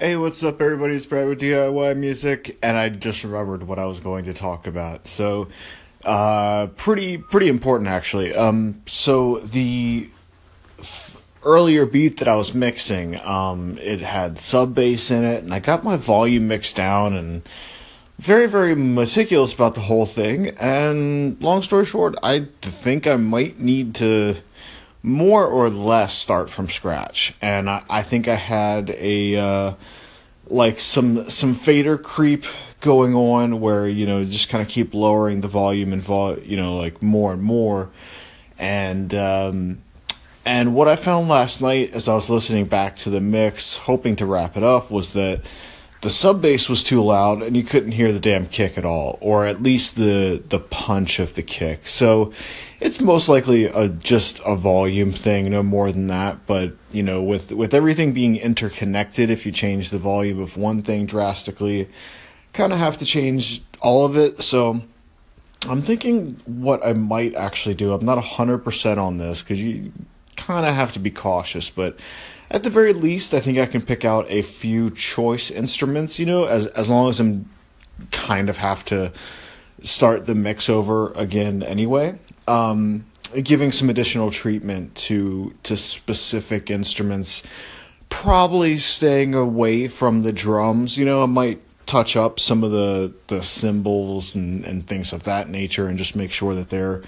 Hey, what's up, everybody? It's Brad with DIY Music, and I just remembered what I was going to talk about. So, uh, pretty pretty important actually. Um, so the f- earlier beat that I was mixing, um, it had sub bass in it, and I got my volume mixed down and very very meticulous about the whole thing. And long story short, I think I might need to more or less start from scratch. And I, I think I had a uh, like some some fader creep going on where you know just kind of keep lowering the volume and vol you know like more and more and um and what I found last night as I was listening back to the mix hoping to wrap it up was that the sub bass was too loud and you couldn't hear the damn kick at all or at least the the punch of the kick. So it's most likely a just a volume thing no more than that but you know with with everything being interconnected if you change the volume of one thing drastically kind of have to change all of it. So i'm thinking what i might actually do i'm not 100% on this because you kind of have to be cautious but at the very least, I think I can pick out a few choice instruments, you know, as as long as I'm kind of have to start the mix over again anyway. Um, giving some additional treatment to to specific instruments, probably staying away from the drums. You know, I might touch up some of the the cymbals and and things of that nature, and just make sure that they're,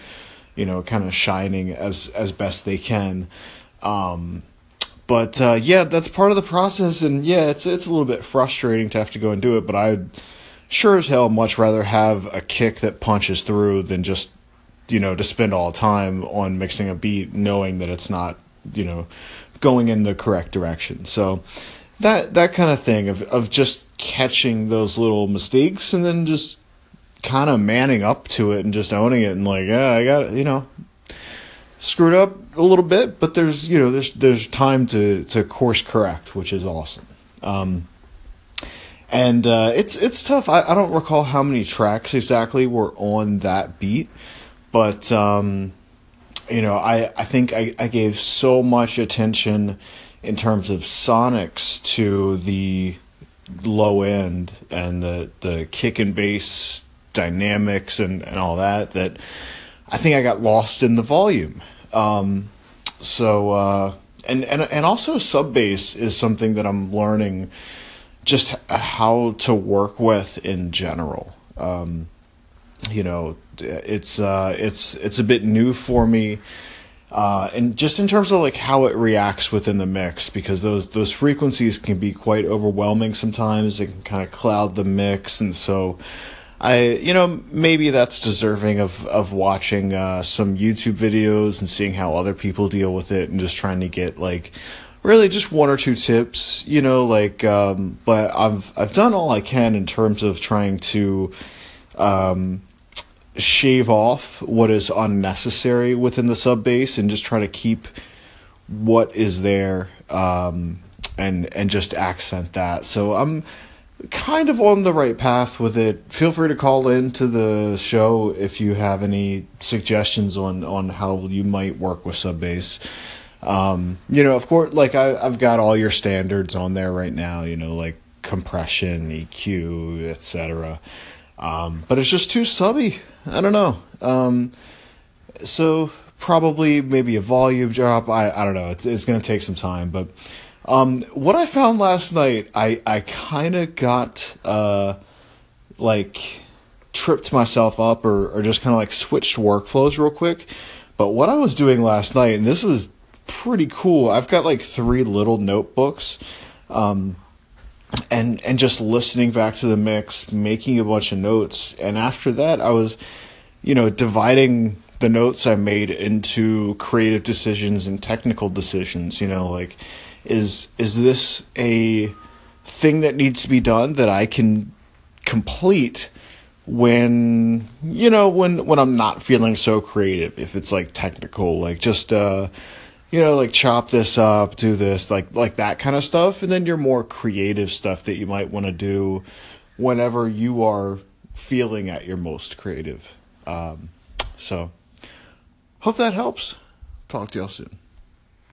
you know, kind of shining as as best they can. Um, but uh, yeah, that's part of the process, and yeah, it's it's a little bit frustrating to have to go and do it. But I'd sure as hell much rather have a kick that punches through than just you know to spend all time on mixing a beat knowing that it's not you know going in the correct direction. So that that kind of thing of of just catching those little mistakes and then just kind of manning up to it and just owning it and like yeah I got it, you know screwed up a little bit, but there's you know there's there's time to to course correct, which is awesome. Um, and uh, it's it's tough. I, I don't recall how many tracks exactly were on that beat, but um, you know I I think I, I gave so much attention in terms of sonics to the low end and the the kick and bass dynamics and, and all that that I think I got lost in the volume. Um, so uh, and and and also sub bass is something that I'm learning just how to work with in general. Um, you know, it's uh, it's it's a bit new for me. Uh, and just in terms of like how it reacts within the mix, because those those frequencies can be quite overwhelming sometimes. It can kind of cloud the mix, and so I, you know, maybe that's deserving of of watching uh, some YouTube videos and seeing how other people deal with it, and just trying to get like really just one or two tips, you know, like. Um, but I've I've done all I can in terms of trying to um, shave off what is unnecessary within the sub bass and just try to keep what is there um, and and just accent that. So I'm kind of on the right path with it. Feel free to call in to the show if you have any suggestions on on how you might work with sub bass. Um, you know, of course, like I, I've got all your standards on there right now. You know, like compression, EQ, etc. Um, but it's just too subby. I don't know. Um, so probably maybe a volume drop. I I don't know. It's it's gonna take some time, but um, what I found last night, I I kind of got uh, like tripped myself up or or just kind of like switched workflows real quick. But what I was doing last night, and this was pretty cool. I've got like three little notebooks. Um, and and just listening back to the mix, making a bunch of notes, and after that, I was, you know, dividing the notes I made into creative decisions and technical decisions. You know, like is is this a thing that needs to be done that I can complete when you know when when I'm not feeling so creative? If it's like technical like just uh you know like chop this up do this like like that kind of stuff. And then your more creative stuff that you might want to do whenever you are feeling at your most creative. Um so hope that helps. Talk to y'all soon